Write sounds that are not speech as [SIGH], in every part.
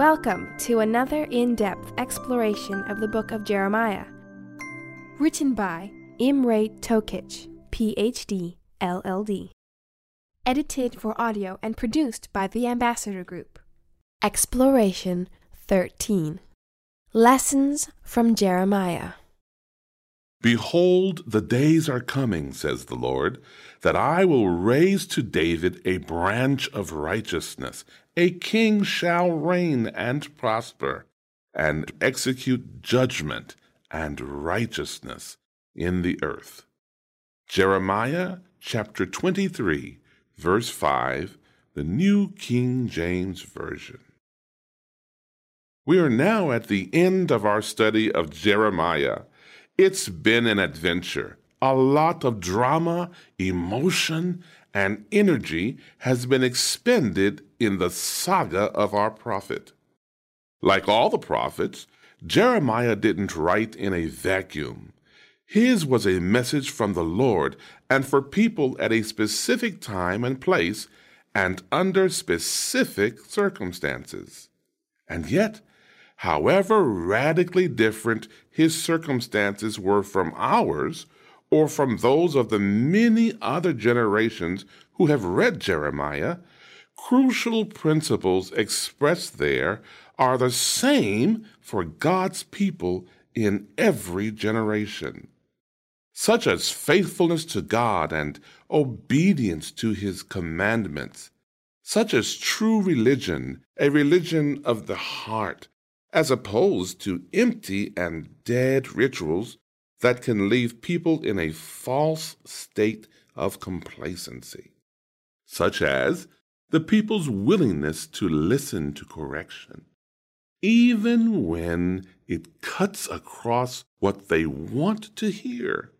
Welcome to another in depth exploration of the book of Jeremiah. Written by Imre Tokic, PhD, LLD. Edited for audio and produced by the Ambassador Group. Exploration 13 Lessons from Jeremiah. Behold, the days are coming, says the Lord, that I will raise to David a branch of righteousness. A king shall reign and prosper, and execute judgment and righteousness in the earth. Jeremiah chapter 23, verse 5, the New King James Version. We are now at the end of our study of Jeremiah. It's been an adventure. A lot of drama, emotion, and energy has been expended in the saga of our prophet. Like all the prophets, Jeremiah didn't write in a vacuum. His was a message from the Lord and for people at a specific time and place and under specific circumstances. And yet, however radically different his circumstances were from ours, or from those of the many other generations who have read Jeremiah, crucial principles expressed there are the same for God's people in every generation, such as faithfulness to God and obedience to his commandments, such as true religion, a religion of the heart, as opposed to empty and dead rituals that can leave people in a false state of complacency, such as the people's willingness to listen to correction, even when it cuts across what they want to hear,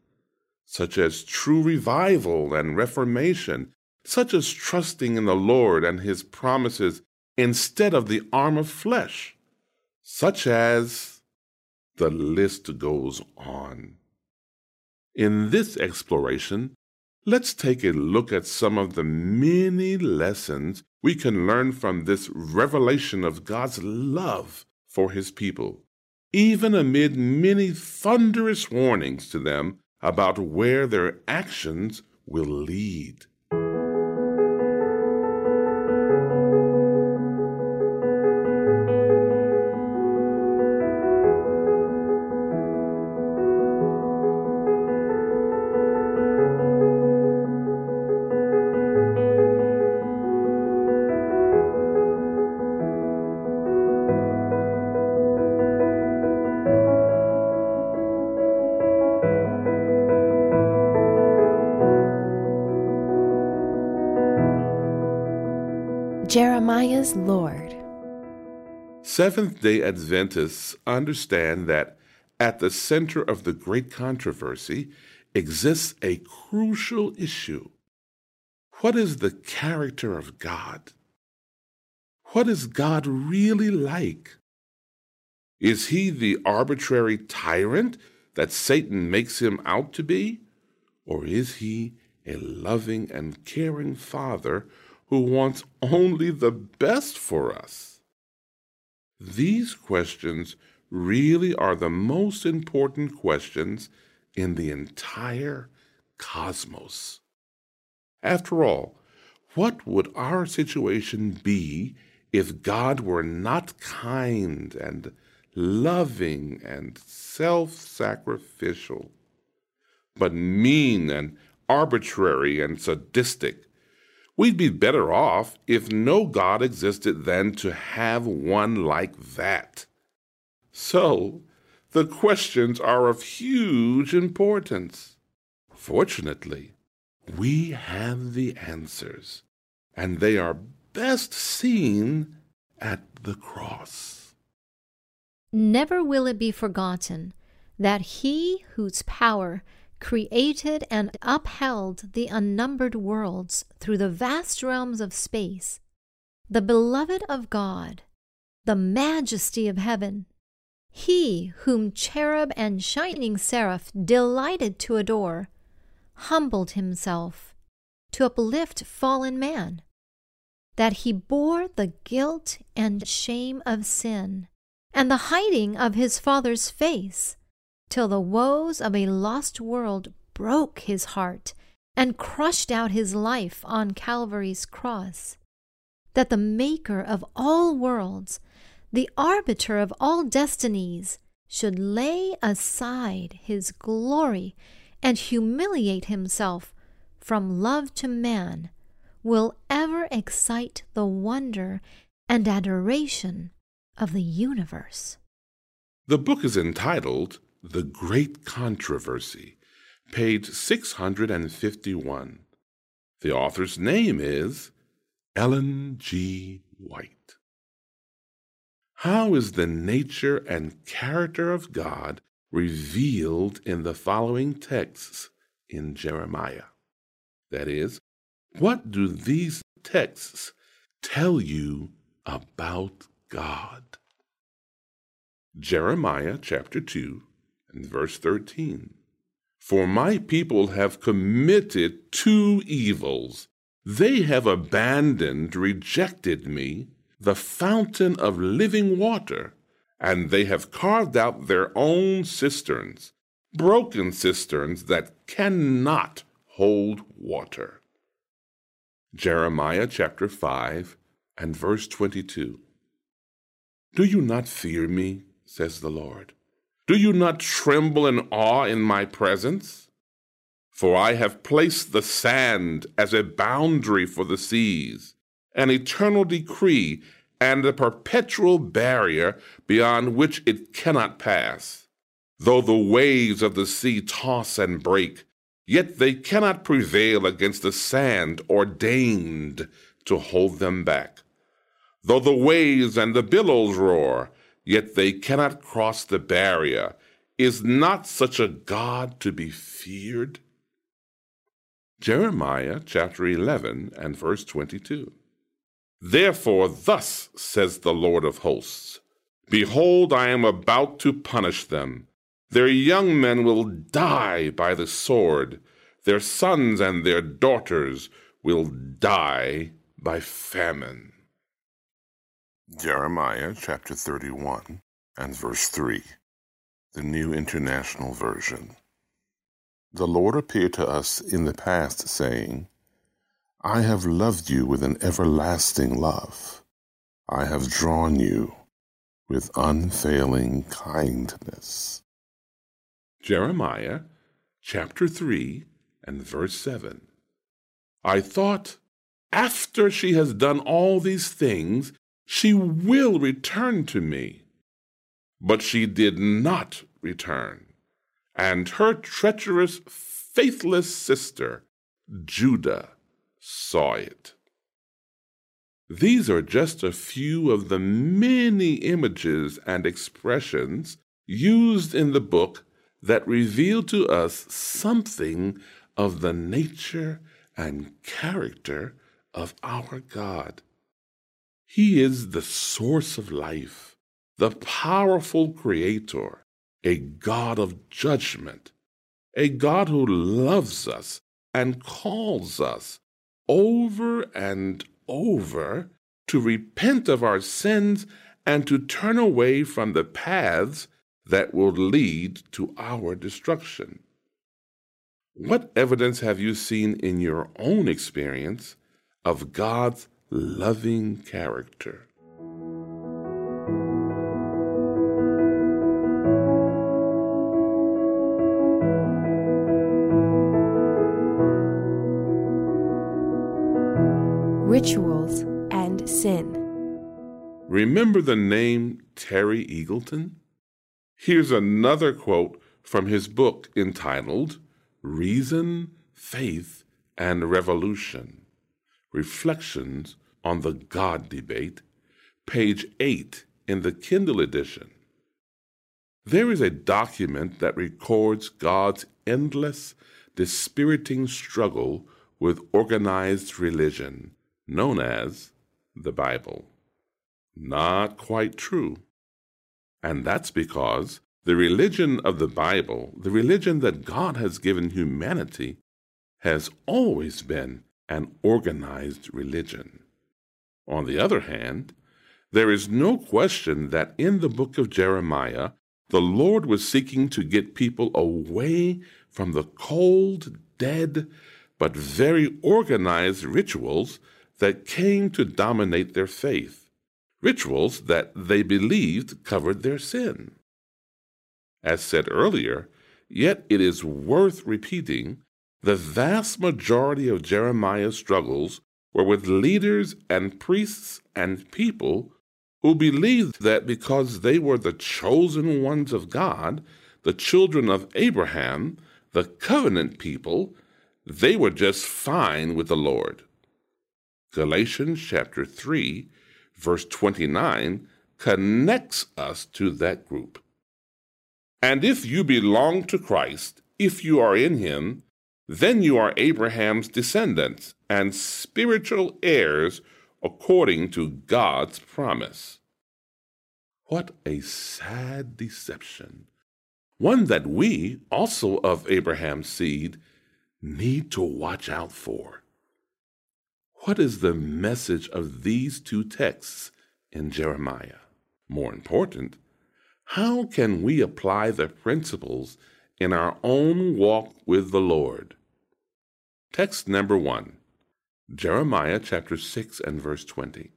such as true revival and reformation, such as trusting in the Lord and His promises instead of the arm of flesh such as the list goes on. In this exploration, let's take a look at some of the many lessons we can learn from this revelation of God's love for His people, even amid many thunderous warnings to them about where their actions will lead. Jeremiah's Lord. Seventh day Adventists understand that at the center of the great controversy exists a crucial issue. What is the character of God? What is God really like? Is he the arbitrary tyrant that Satan makes him out to be? Or is he a loving and caring father who wants only the best for us? These questions really are the most important questions in the entire cosmos. After all, what would our situation be if God were not kind and loving and self sacrificial, but mean and arbitrary and sadistic? We'd be better off if no God existed than to have one like that. So, the questions are of huge importance. Fortunately, we have the answers, and they are best seen at the cross. Never will it be forgotten that he whose power created and upheld the unnumbered worlds through the vast realms of space, the beloved of God, the majesty of heaven, he whom cherub and shining seraph delighted to adore, humbled himself to uplift fallen man, that he bore the guilt and shame of sin, and the hiding of his Father's face, till the woes of a lost world broke his heart and crushed out his life on Calvary's cross. That the Maker of all worlds, the arbiter of all destinies, should lay aside his glory and humiliate himself from love to man will ever excite the wonder and adoration of the universe. The book is entitled The Great Controversy, page 651. The author's name is Ellen G. White. How is the nature and character of God revealed in the following texts in Jeremiah? That is, what do these texts tell you about God? Jeremiah chapter 2 and verse 13. For my people have committed two evils. They have abandoned, rejected me, the fountain of living water, and they have carved out their own cisterns, broken cisterns that cannot hold water. Jeremiah chapter 5 and verse 22. Do you not fear me, says the Lord? Do you not tremble in awe in my presence? For I have placed the sand as a boundary for the seas, an eternal decree, and a perpetual barrier beyond which it cannot pass. Though the waves of the sea toss and break, Yet they cannot prevail against the sand ordained to hold them back. Though the waves and the billows roar, yet they cannot cross the barrier. Is not such a God to be feared? Jeremiah chapter 11 and verse 22. Therefore, thus says the Lord of hosts Behold, I am about to punish them their young men will die by the sword. Their sons and their daughters will die by famine. Jeremiah chapter 31 and verse 3, the New International Version. The Lord appeared to us in the past, saying, I have loved you with an everlasting love. I have drawn you with unfailing kindness. Jeremiah chapter 3 and verse 7. I thought, after she has done all these things, she will return to me. But she did not return, and her treacherous, faithless sister, Judah, saw it. These are just a few of the many images and expressions used in the book that reveal to us something of the nature and character of our God. He is the source of life, the powerful creator, a God of judgment, a God who loves us and calls us over and over to repent of our sins and to turn away from the paths that will lead to our destruction. What evidence have you seen in your own experience of God's loving character? Rituals and Sin. Remember the name Terry Eagleton? Here's another quote from his book entitled Reason, Faith, and Revolution Reflections on the God Debate, page 8 in the Kindle edition. There is a document that records God's endless, dispiriting struggle with organized religion, known as the Bible. Not quite true. And that's because the religion of the Bible, the religion that God has given humanity, has always been an organized religion. On the other hand, there is no question that in the book of Jeremiah, the Lord was seeking to get people away from the cold, dead, but very organized rituals that came to dominate their faith, rituals that they believed covered their sin. As said earlier, yet it is worth repeating, the vast majority of Jeremiah's struggles were with leaders and priests and people who believed that because they were the chosen ones of God, the children of Abraham, the covenant people, they were just fine with the Lord. Galatians chapter 3, verse 29 connects us to that group. And if you belong to Christ, if you are in him, then you are Abraham's descendants and spiritual heirs according to God's promise. What a sad deception! One that we, also of Abraham's seed, need to watch out for. What is the message of these two texts in Jeremiah? More important, how can we apply the principles in our own walk with the Lord? Text number one Jeremiah chapter 6 and verse 20.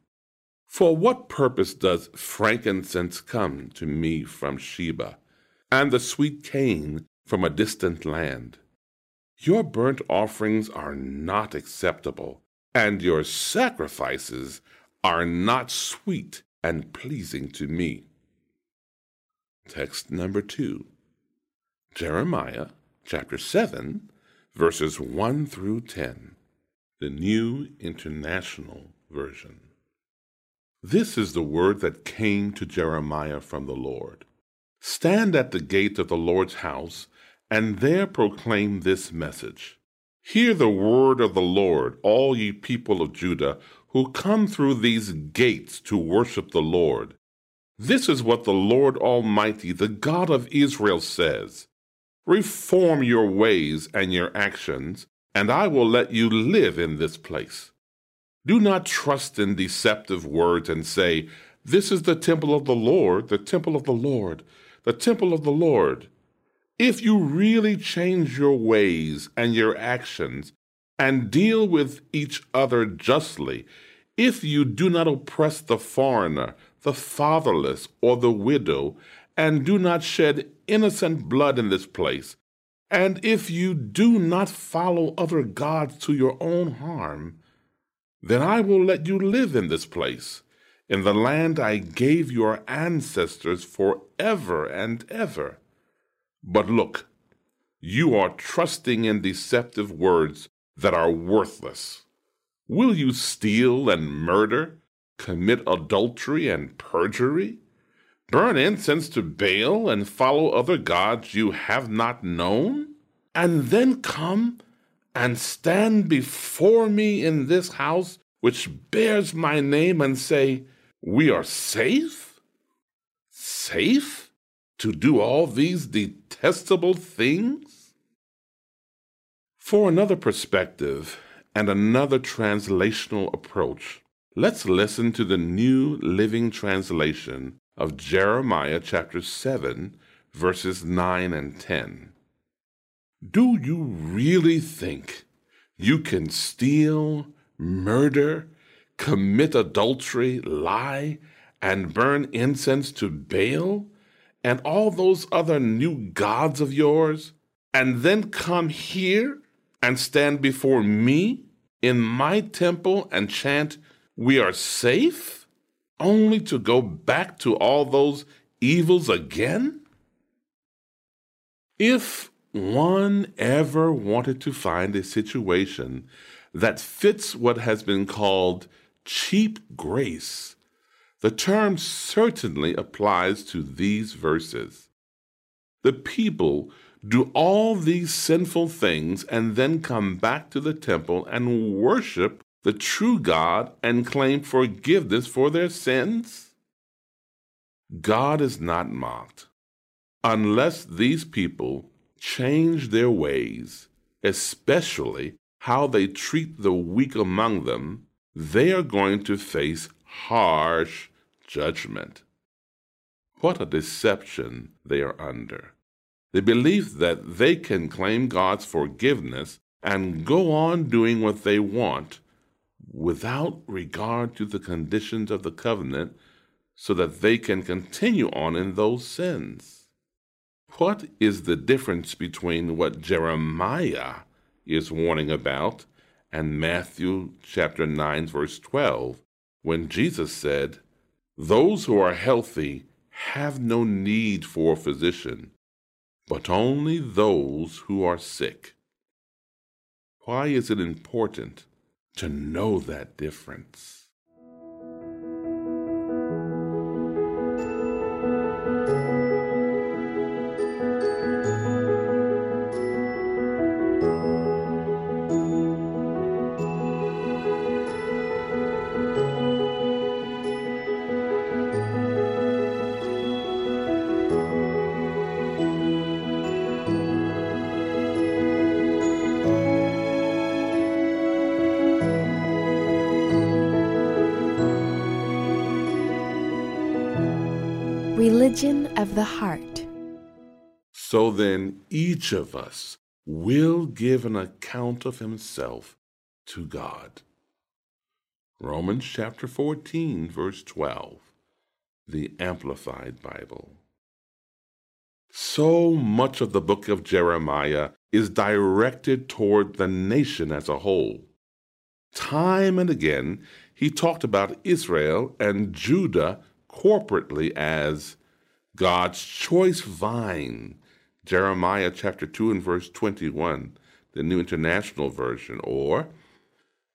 For what purpose does frankincense come to me from Sheba, and the sweet cane from a distant land? Your burnt offerings are not acceptable, and your sacrifices are not sweet and pleasing to me. Text number two Jeremiah chapter 7, verses 1 through 10 the New International Version. This is the word that came to Jeremiah from the Lord. Stand at the gate of the Lord's house, and there proclaim this message. Hear the word of the Lord, all ye people of Judah, who come through these gates to worship the Lord. This is what the Lord Almighty, the God of Israel, says Reform your ways and your actions and I will let you live in this place. Do not trust in deceptive words and say, This is the temple of the Lord, the temple of the Lord, the temple of the Lord. If you really change your ways and your actions and deal with each other justly, if you do not oppress the foreigner, the fatherless, or the widow, and do not shed innocent blood in this place, and if you do not follow other gods to your own harm, then I will let you live in this place, in the land I gave your ancestors forever and ever. But look, you are trusting in deceptive words that are worthless. Will you steal and murder, commit adultery and perjury? Burn incense to Baal and follow other gods you have not known, and then come and stand before me in this house which bears my name and say, We are safe? Safe to do all these detestable things? For another perspective and another translational approach, let's listen to the New Living Translation of Jeremiah chapter 7, verses 9 and 10. Do you really think you can steal, murder, commit adultery, lie, and burn incense to Baal and all those other new gods of yours, and then come here and stand before me in my temple and chant, We are safe? Only to go back to all those evils again? If one ever wanted to find a situation that fits what has been called cheap grace, the term certainly applies to these verses. The people do all these sinful things and then come back to the temple and worship the true God and claim forgiveness for their sins? God is not mocked. Unless these people change their ways, especially how they treat the weak among them, they are going to face harsh judgment. What a deception they are under. They believe that they can claim God's forgiveness and go on doing what they want without regard to the conditions of the covenant so that they can continue on in those sins. What is the difference between what Jeremiah is warning about and Matthew chapter 9 verse 12 when Jesus said, "Those who are healthy have no need for a physician, but only those who are sick." Why is it important to know that difference? So then, each of us will give an account of himself to God. Romans chapter 14, verse 12, the Amplified Bible. So much of the book of Jeremiah is directed toward the nation as a whole. Time and again, he talked about Israel and Judah corporately as God's choice vine, Jeremiah chapter 2 and verse 21, the New International Version, or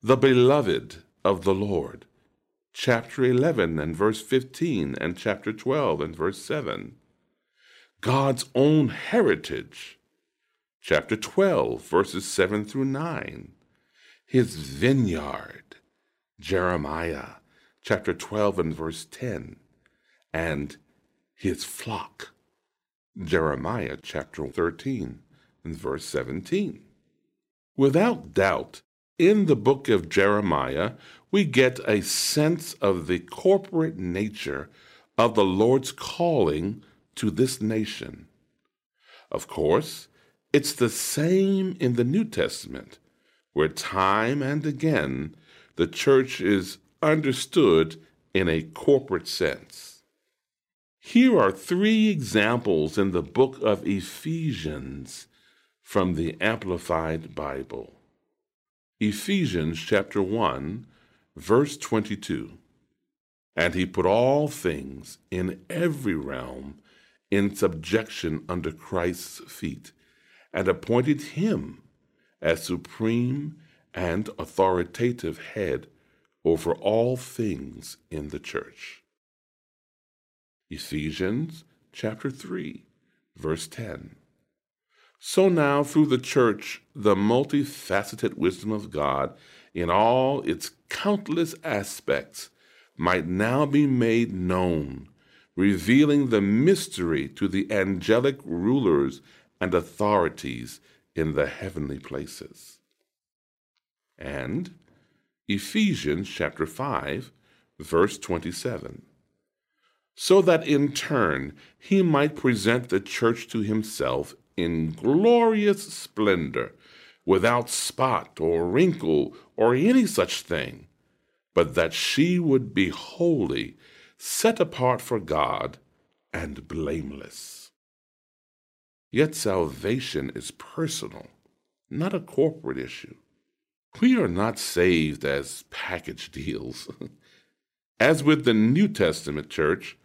the beloved of the Lord, chapter 11 and verse 15, and chapter 12 and verse 7. God's own heritage, chapter 12, verses 7 through 9. His vineyard, Jeremiah, chapter 12 and verse 10 and his flock. Jeremiah chapter 13 and verse 17. Without doubt, in the book of Jeremiah, we get a sense of the corporate nature of the Lord's calling to this nation. Of course, it's the same in the New Testament, where time and again the church is understood in a corporate sense. Here are three examples in the book of Ephesians from the Amplified Bible. Ephesians chapter 1, verse 22. And he put all things in every realm in subjection under Christ's feet, and appointed him as supreme and authoritative head over all things in the church. Ephesians chapter 3, verse 10. So now, through the church, the multifaceted wisdom of God in all its countless aspects might now be made known, revealing the mystery to the angelic rulers and authorities in the heavenly places. And Ephesians chapter 5, verse 27 so that in turn he might present the church to himself in glorious splendor, without spot or wrinkle or any such thing, but that she would be holy, set apart for God, and blameless. Yet salvation is personal, not a corporate issue. We are not saved as package deals. [LAUGHS] as with the New Testament church,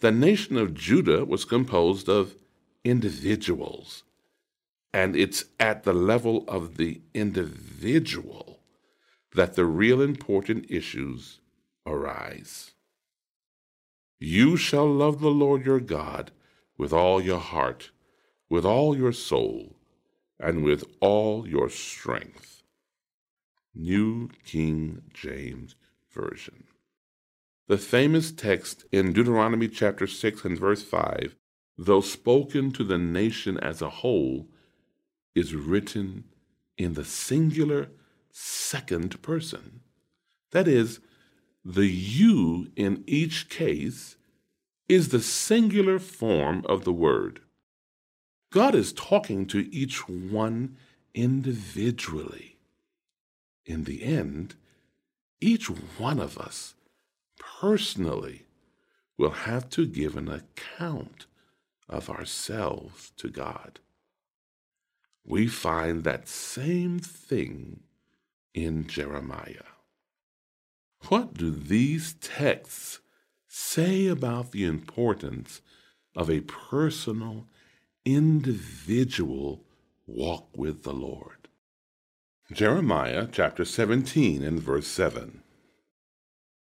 the nation of Judah was composed of individuals. And it's at the level of the individual that the real important issues arise. You shall love the Lord your God with all your heart, with all your soul, and with all your strength. New King James Version. The famous text in Deuteronomy chapter 6 and verse 5, though spoken to the nation as a whole, is written in the singular second person. That is, the you in each case is the singular form of the word. God is talking to each one individually. In the end, each one of us personally will have to give an account of ourselves to God. We find that same thing in Jeremiah. What do these texts say about the importance of a personal, individual walk with the Lord? Jeremiah chapter 17 and verse 7.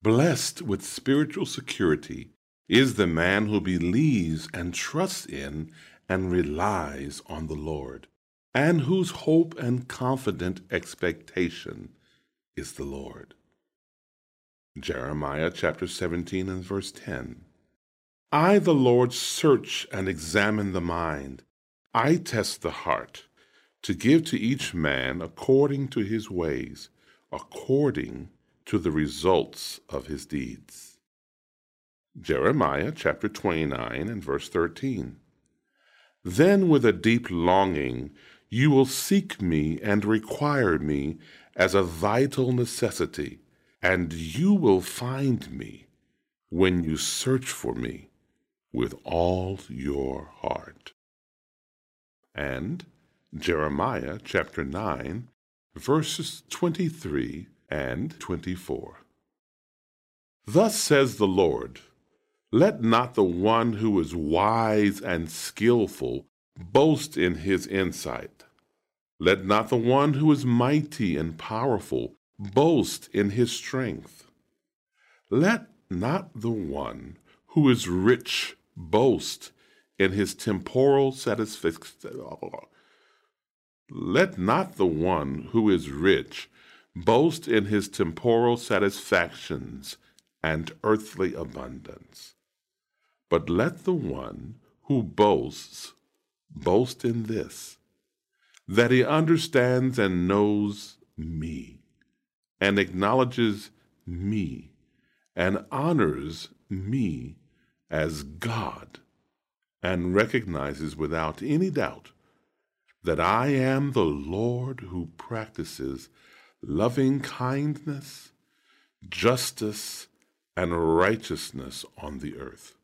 Blessed with spiritual security is the man who believes and trusts in and relies on the Lord, and whose hope and confident expectation is the Lord. Jeremiah chapter 17 and verse 10. I, the Lord, search and examine the mind. I test the heart to give to each man according to his ways, according to the results of his deeds. Jeremiah chapter 29 and verse 13. Then with a deep longing you will seek me and require me as a vital necessity, and you will find me when you search for me with all your heart. And Jeremiah chapter 9, verses 23 and 24. Thus says the Lord let not the one who is wise and skillful boast in his insight. Let not the one who is mighty and powerful boast in his strength. Let not the one who is rich boast in his temporal satisfaction. Let not the one who is rich boast in his temporal satisfactions and earthly abundance. But let the one who boasts boast in this, that he understands and knows me, and acknowledges me, and honors me as God, and recognizes without any doubt that I am the Lord who practices loving kindness, justice, and righteousness on the earth.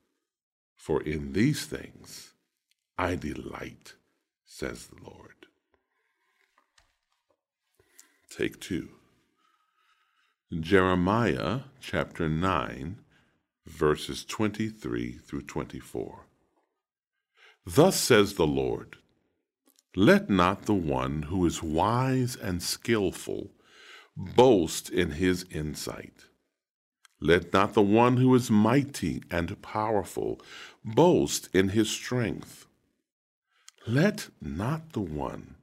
For in these things I delight, says the Lord. Take two. Jeremiah chapter 9, verses 23 through 24. Thus says the Lord Let not the one who is wise and skillful boast in his insight let not the one who is mighty and powerful boast in his strength. Let not the one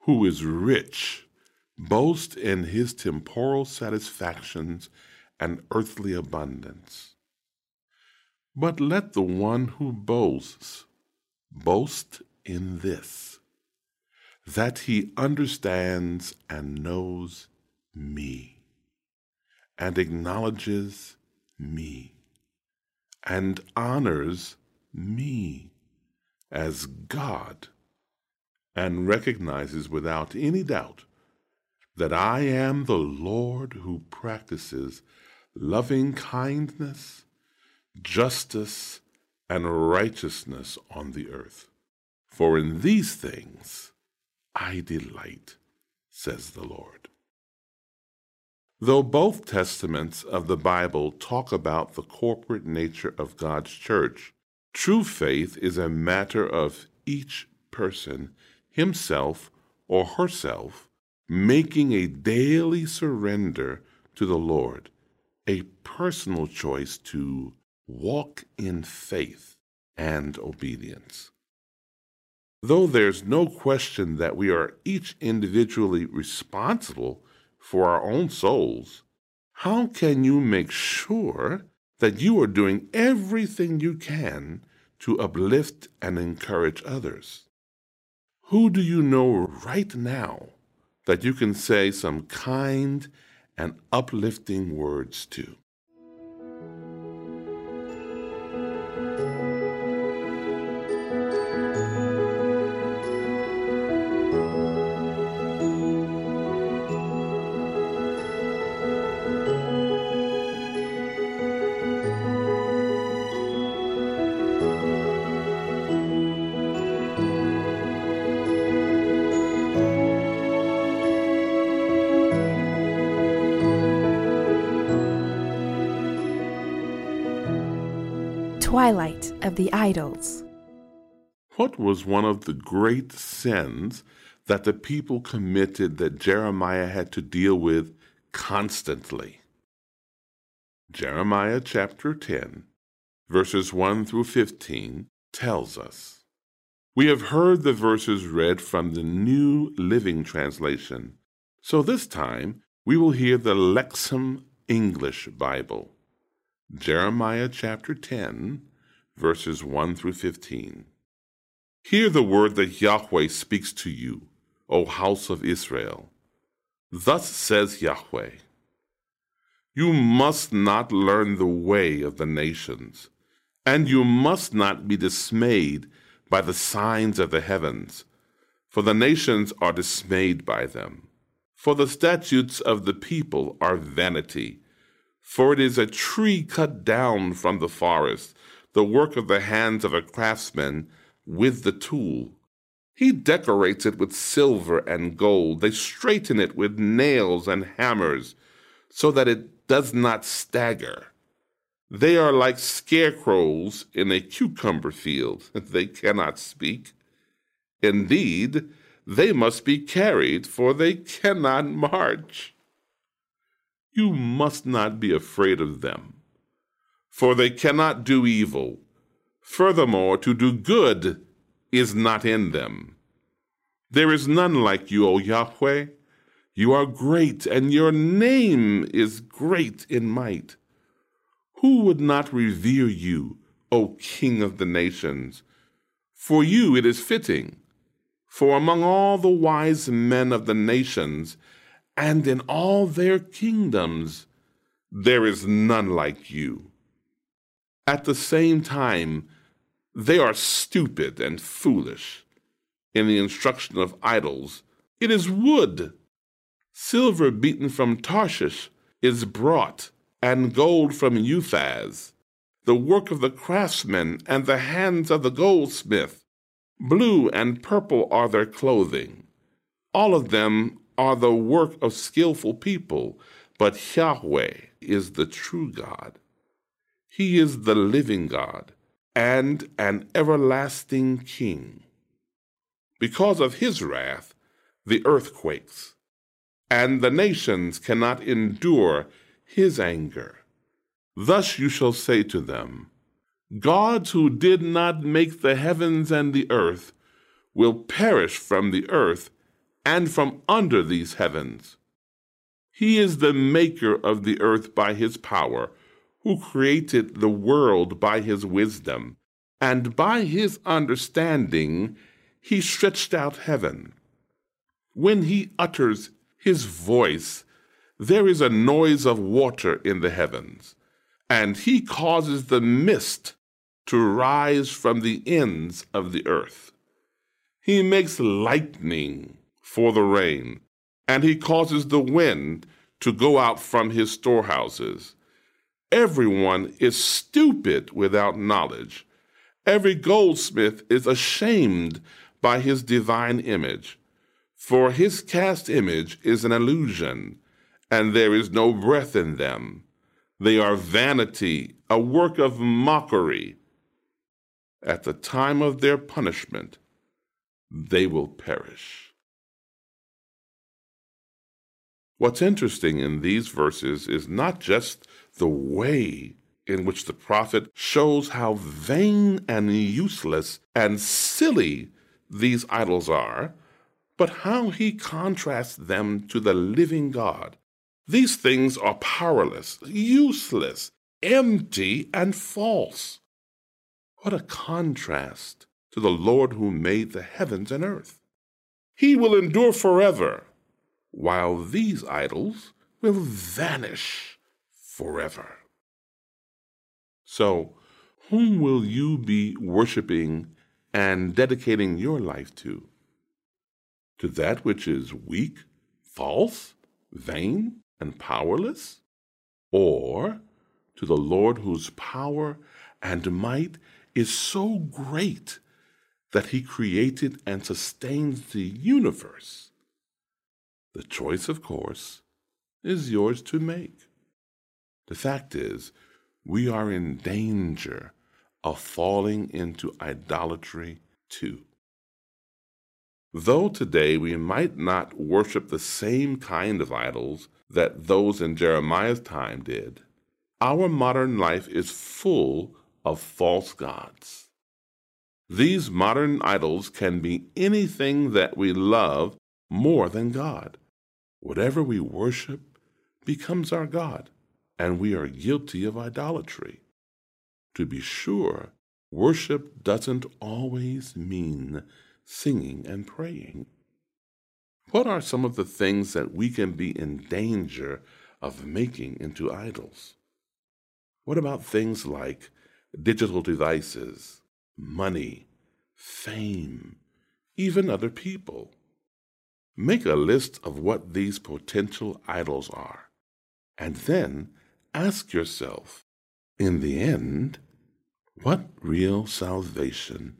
who is rich boast in his temporal satisfactions and earthly abundance. But let the one who boasts boast in this, that he understands and knows me and acknowledges me and honors me as God and recognizes without any doubt that I am the Lord who practices loving kindness, justice, and righteousness on the earth. For in these things I delight, says the Lord. Though both testaments of the Bible talk about the corporate nature of God's church, true faith is a matter of each person, himself or herself, making a daily surrender to the Lord, a personal choice to walk in faith and obedience. Though there's no question that we are each individually responsible for our own souls, how can you make sure that you are doing everything you can to uplift and encourage others? Who do you know right now that you can say some kind and uplifting words too. Twilight of the Idols. What was one of the great sins that the people committed that Jeremiah had to deal with constantly? Jeremiah chapter 10, verses 1 through 15 tells us. We have heard the verses read from the New Living Translation, so this time we will hear the Lexham English Bible. Jeremiah chapter 10, verses 1 through 15. Hear the word that Yahweh speaks to you, O house of Israel. Thus says Yahweh You must not learn the way of the nations, and you must not be dismayed by the signs of the heavens, for the nations are dismayed by them. For the statutes of the people are vanity for it is a tree cut down from the forest, the work of the hands of a craftsman with the tool. He decorates it with silver and gold. They straighten it with nails and hammers, so that it does not stagger. They are like scarecrows in a cucumber field. [LAUGHS] They cannot speak. Indeed, they must be carried, for they cannot march. You must not be afraid of them, for they cannot do evil. Furthermore, to do good is not in them. There is none like you, O Yahweh. You are great, and your name is great in might. Who would not revere you, O King of the nations? For you it is fitting. For among all the wise men of the nations, and in all their kingdoms there is none like you. At the same time, they are stupid and foolish. In the instruction of idols, it is wood. Silver beaten from Tarshish is brought, and gold from Uphaz, the work of the craftsmen and the hands of the goldsmith. Blue and purple are their clothing. All of them are the work of skillful people, but Yahweh is the true God. He is the living God and an everlasting King. Because of his wrath, the earth quakes, and the nations cannot endure his anger. Thus you shall say to them, Gods who did not make the heavens and the earth will perish from the earth and from under these heavens. He is the maker of the earth by his power, who created the world by his wisdom, and by his understanding he stretched out heaven. When he utters his voice, there is a noise of water in the heavens, and he causes the mist to rise from the ends of the earth. He makes lightning for the rain, and he causes the wind to go out from his storehouses. Everyone is stupid without knowledge. Every goldsmith is ashamed by his divine image. For his cast image is an illusion, and there is no breath in them. They are vanity, a work of mockery. At the time of their punishment, they will perish. What's interesting in these verses is not just the way in which the prophet shows how vain and useless and silly these idols are, but how he contrasts them to the living God. These things are powerless, useless, empty, and false. What a contrast to the Lord who made the heavens and earth. He will endure forever while these idols will vanish forever. So, whom will you be worshiping and dedicating your life to? To that which is weak, false, vain, and powerless? Or to the Lord whose power and might is so great that he created and sustains the universe? The choice, of course, is yours to make. The fact is, we are in danger of falling into idolatry too. Though today we might not worship the same kind of idols that those in Jeremiah's time did, our modern life is full of false gods. These modern idols can be anything that we love more than God. Whatever we worship becomes our God and we are guilty of idolatry. To be sure, worship doesn't always mean singing and praying. What are some of the things that we can be in danger of making into idols? What about things like digital devices, money, fame, even other people? Make a list of what these potential idols are, and then ask yourself, in the end, what real salvation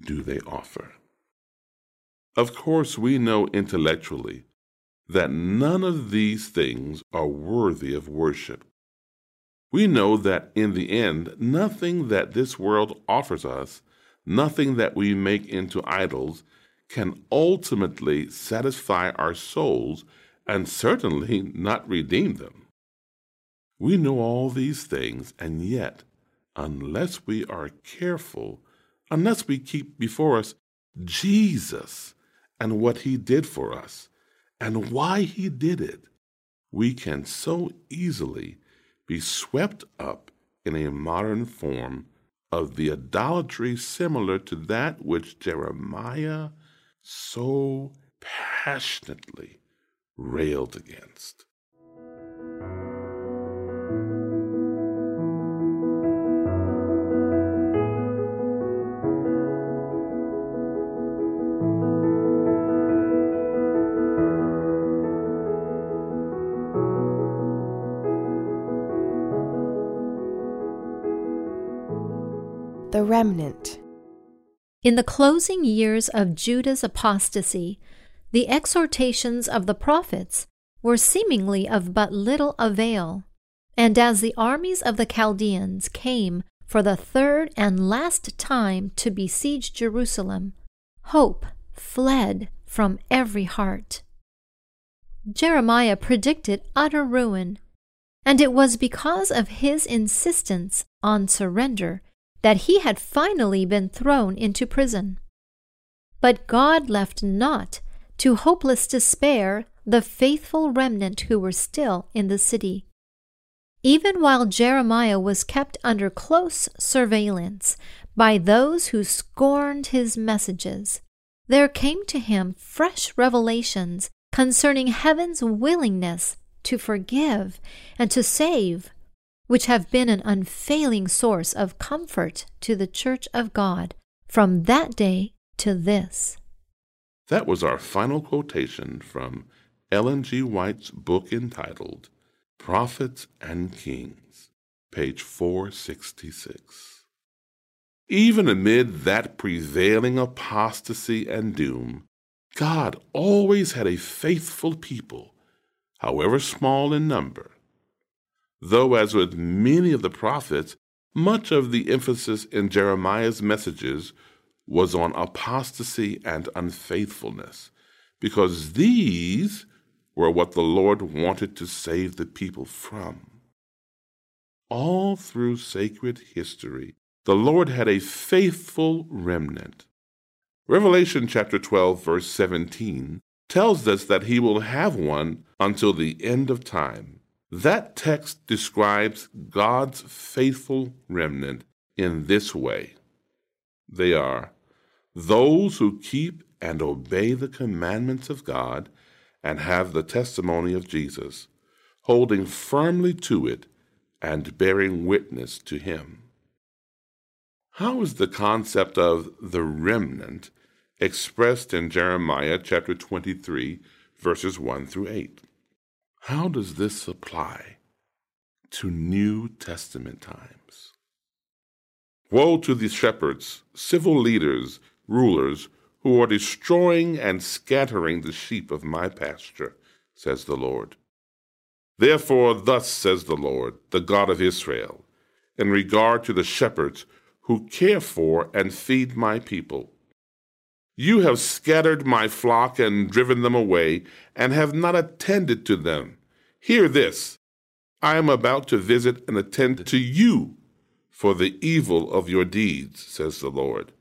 do they offer? Of course, we know intellectually that none of these things are worthy of worship. We know that in the end, nothing that this world offers us, nothing that we make into idols, can ultimately satisfy our souls and certainly not redeem them. We know all these things, and yet, unless we are careful, unless we keep before us Jesus and what he did for us and why he did it, we can so easily be swept up in a modern form of the idolatry similar to that which Jeremiah so passionately railed against. The Remnant. In the closing years of Judah's apostasy, the exhortations of the prophets were seemingly of but little avail. And as the armies of the Chaldeans came for the third and last time to besiege Jerusalem, hope fled from every heart. Jeremiah predicted utter ruin, and it was because of his insistence on surrender that he had finally been thrown into prison. But God left not to hopeless despair the faithful remnant who were still in the city. Even while Jeremiah was kept under close surveillance by those who scorned his messages, there came to him fresh revelations concerning heaven's willingness to forgive and to save which have been an unfailing source of comfort to the Church of God from that day to this. That was our final quotation from Ellen G. White's book entitled Prophets and Kings, page 466. Even amid that prevailing apostasy and doom, God always had a faithful people, however small in number, though, as with many of the prophets, much of the emphasis in Jeremiah's messages was on apostasy and unfaithfulness, because these were what the Lord wanted to save the people from. All through sacred history, the Lord had a faithful remnant. Revelation chapter 12, verse 17 tells us that he will have one until the end of time. That text describes God's faithful remnant in this way they are those who keep and obey the commandments of God and have the testimony of Jesus, holding firmly to it and bearing witness to him. How is the concept of the remnant expressed in Jeremiah chapter 23, verses 1 through 8? How does this apply to New Testament times? Woe to the shepherds, civil leaders, rulers, who are destroying and scattering the sheep of my pasture, says the Lord. Therefore, thus says the Lord, the God of Israel, in regard to the shepherds who care for and feed my people. You have scattered my flock and driven them away, and have not attended to them. Hear this I am about to visit and attend to you for the evil of your deeds, says the Lord.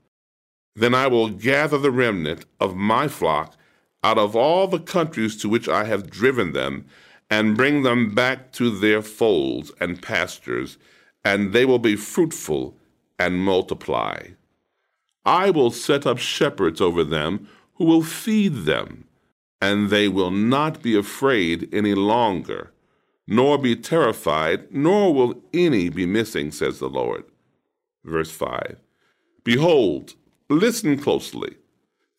Then I will gather the remnant of my flock out of all the countries to which I have driven them and bring them back to their folds and pastures, and they will be fruitful and multiply. I will set up shepherds over them who will feed them, and they will not be afraid any longer, nor be terrified, nor will any be missing, says the Lord. Verse 5 Behold, listen closely.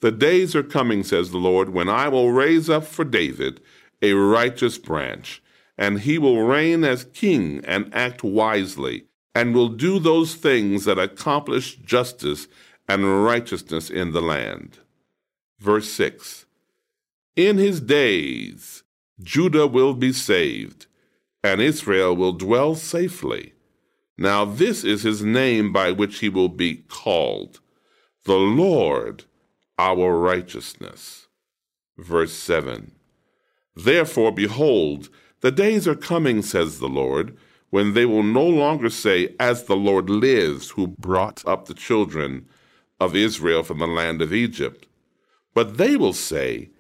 The days are coming, says the Lord, when I will raise up for David a righteous branch, and he will reign as king and act wisely, and will do those things that accomplish justice and righteousness in the land. Verse 6 In his days Judah will be saved, and Israel will dwell safely. Now this is his name by which he will be called, the Lord our righteousness. Verse 7 Therefore, behold, the days are coming, says the Lord, when they will no longer say, As the Lord lives, who brought up the children of Israel from the land of Egypt. But they will say,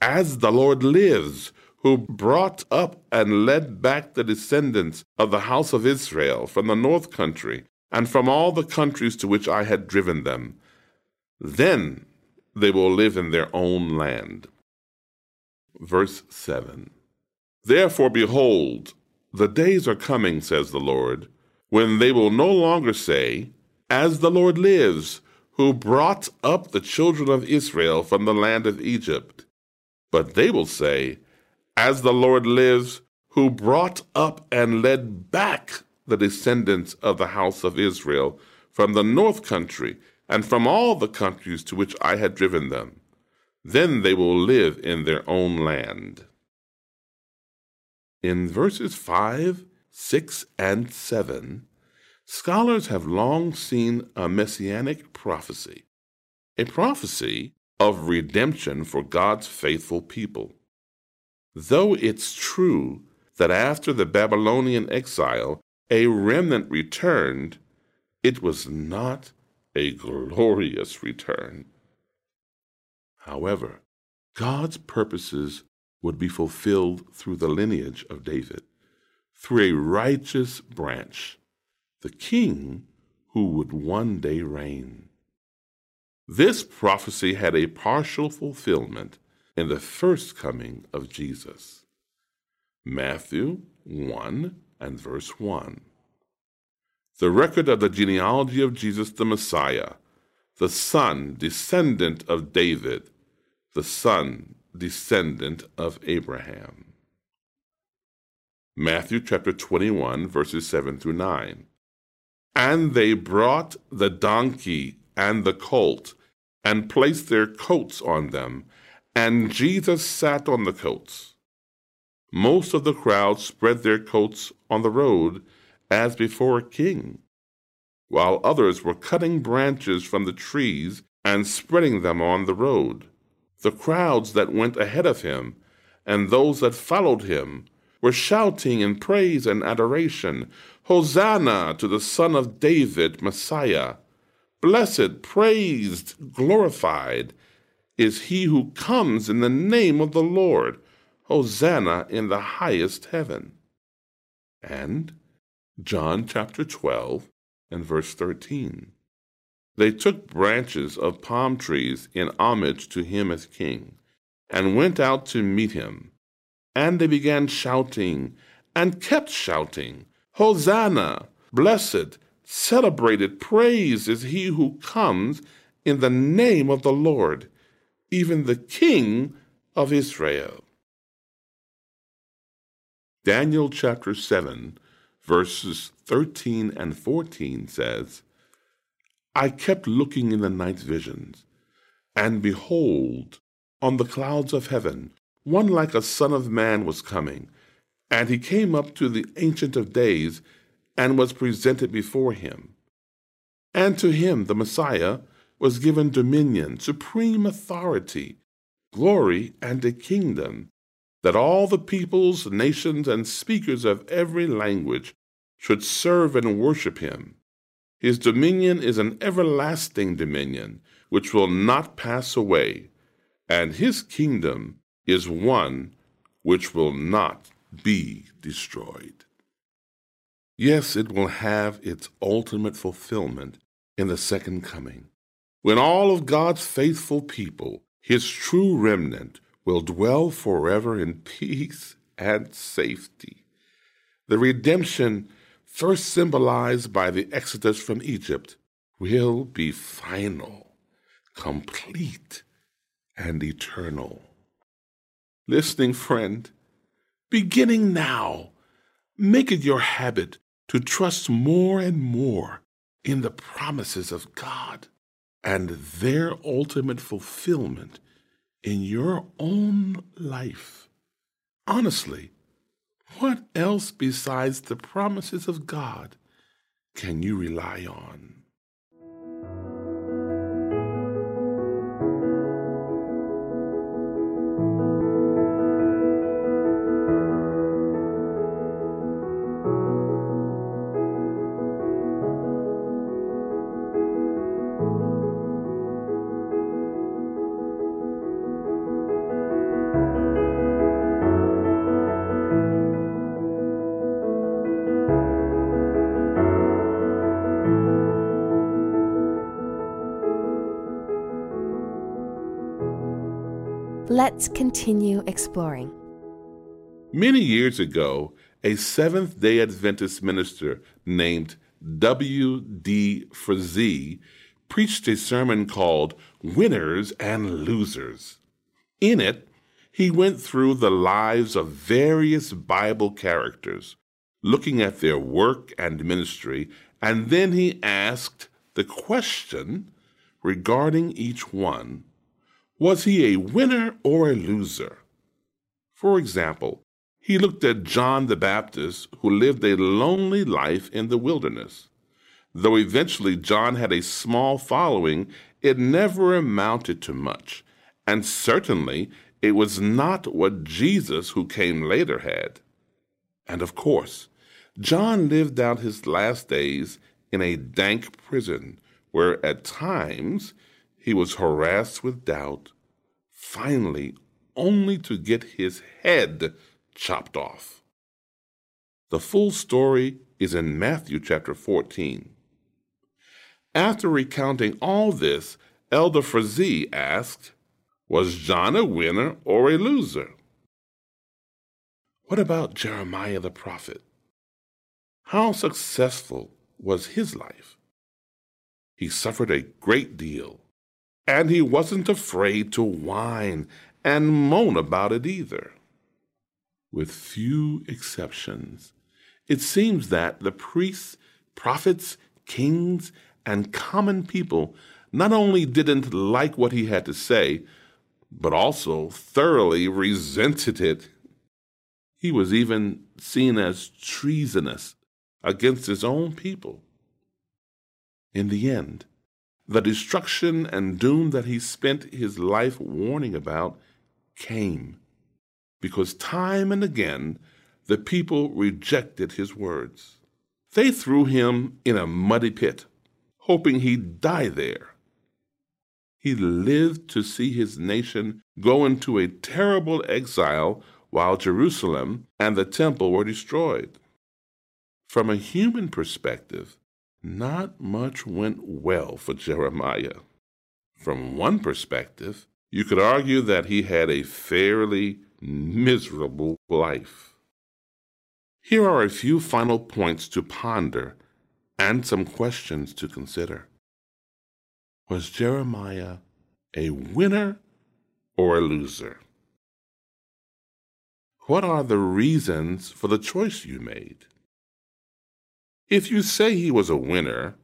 As the Lord lives, who brought up and led back the descendants of the house of Israel from the north country and from all the countries to which I had driven them. Then they will live in their own land verse 7. Therefore, behold, the days are coming, says the Lord, when they will no longer say, As the Lord lives, who brought up the children of Israel from the land of Egypt. But they will say, As the Lord lives, who brought up and led back the descendants of the house of Israel from the north country and from all the countries to which I had driven them. Then they will live in their own land. In verses 5, 6, and 7, scholars have long seen a messianic prophecy, a prophecy of redemption for God's faithful people. Though it's true that after the Babylonian exile, a remnant returned, it was not a glorious return. However, God's purposes would be fulfilled through the lineage of David, through a righteous branch, the king who would one day reign. This prophecy had a partial fulfillment in the first coming of Jesus. Matthew 1 and verse 1. The record of the genealogy of Jesus the Messiah, the son, descendant of David, the son, descendant of Abraham. Matthew chapter 21, verses 7 through 9. And they brought the donkey and the colt, and placed their coats on them, and Jesus sat on the coats. Most of the crowd spread their coats on the road as before a king, while others were cutting branches from the trees and spreading them on the road the crowds that went ahead of him and those that followed him were shouting in praise and adoration Hosanna to the Son of David, Messiah! Blessed, praised, glorified is he who comes in the name of the Lord. Hosanna in the highest heaven. And John chapter 12 and verse 13. They took branches of palm trees in homage to him as king, and went out to meet him. And they began shouting and kept shouting, Hosanna! Blessed, celebrated, praise is he who comes in the name of the Lord, even the King of Israel. Daniel chapter 7, verses 13 and 14 says, I kept looking in the night visions, and behold, on the clouds of heaven, one like a son of man was coming, and he came up to the Ancient of Days and was presented before him. And to him, the Messiah, was given dominion, supreme authority, glory, and a kingdom, that all the peoples, nations, and speakers of every language should serve and worship him. His dominion is an everlasting dominion, which will not pass away, and his kingdom is one which will not be destroyed. Yes, it will have its ultimate fulfillment in the second coming, when all of God's faithful people, his true remnant, will dwell forever in peace and safety. The redemption, first symbolized by the exodus from Egypt, will be final, complete, and eternal. Listening friend, beginning now, make it your habit to trust more and more in the promises of God and their ultimate fulfillment in your own life. Honestly, what else besides the promises of God can you rely on? Let's continue exploring. Many years ago, a Seventh day Adventist minister named W.D. Frazee preached a sermon called Winners and Losers. In it, he went through the lives of various Bible characters, looking at their work and ministry, and then he asked the question regarding each one was he a winner or a loser? For example, he looked at John the Baptist, who lived a lonely life in the wilderness. Though eventually John had a small following, it never amounted to much, and certainly it was not what Jesus, who came later, had. And of course, John lived out his last days in a dank prison where at times he was harassed with doubt, finally, only to get his head chopped off. The full story is in Matthew chapter 14. After recounting all this, Elder Frazee asked, Was John a winner or a loser? What about Jeremiah the prophet? How successful was his life? He suffered a great deal and he wasn't afraid to whine and moan about it either. With few exceptions, it seems that the priests, prophets, kings, and common people not only didn't like what he had to say, but also thoroughly resented it. He was even seen as treasonous against his own people. In the end, the destruction and doom that he spent his life warning about came because time and again the people rejected his words. They threw him in a muddy pit, hoping he'd die there. He lived to see his nation go into a terrible exile while Jerusalem and the temple were destroyed. From a human perspective, not much went well for Jeremiah. From one perspective, you could argue that he had a fairly miserable life. Here are a few final points to ponder and some questions to consider. Was Jeremiah a winner or a loser? What are the reasons for the choice you made? If you say he was a winner,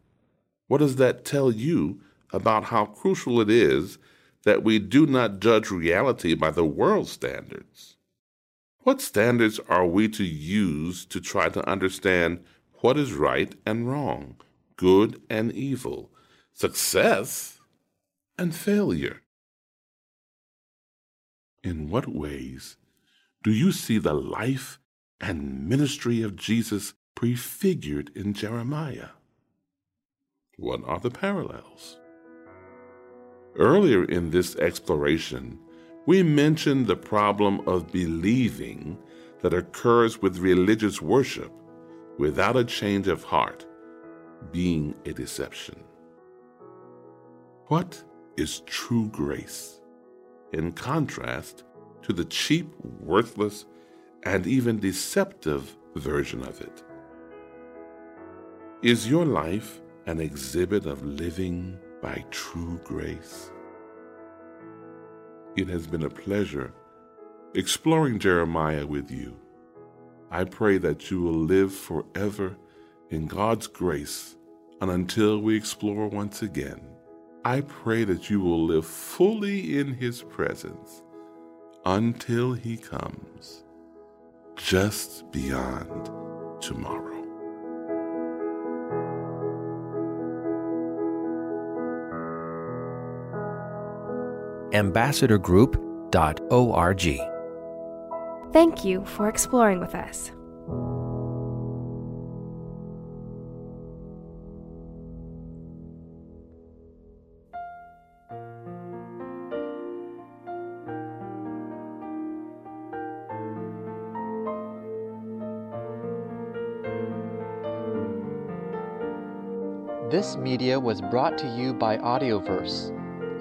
what does that tell you about how crucial it is that we do not judge reality by the world's standards? What standards are we to use to try to understand what is right and wrong, good and evil, success and failure? In what ways do you see the life and ministry of Jesus prefigured in Jeremiah? What are the parallels? Earlier in this exploration, we mentioned the problem of believing that occurs with religious worship without a change of heart being a deception. What is true grace in contrast to the cheap, worthless, and even deceptive version of it. Is your life an exhibit of living by true grace? It has been a pleasure exploring Jeremiah with you. I pray that you will live forever in God's grace and until we explore once again. I pray that you will live fully in His presence until he comes just beyond tomorrow. ambassadorgroup.org. Thank you for exploring with us. This media was brought to you by Audioverse,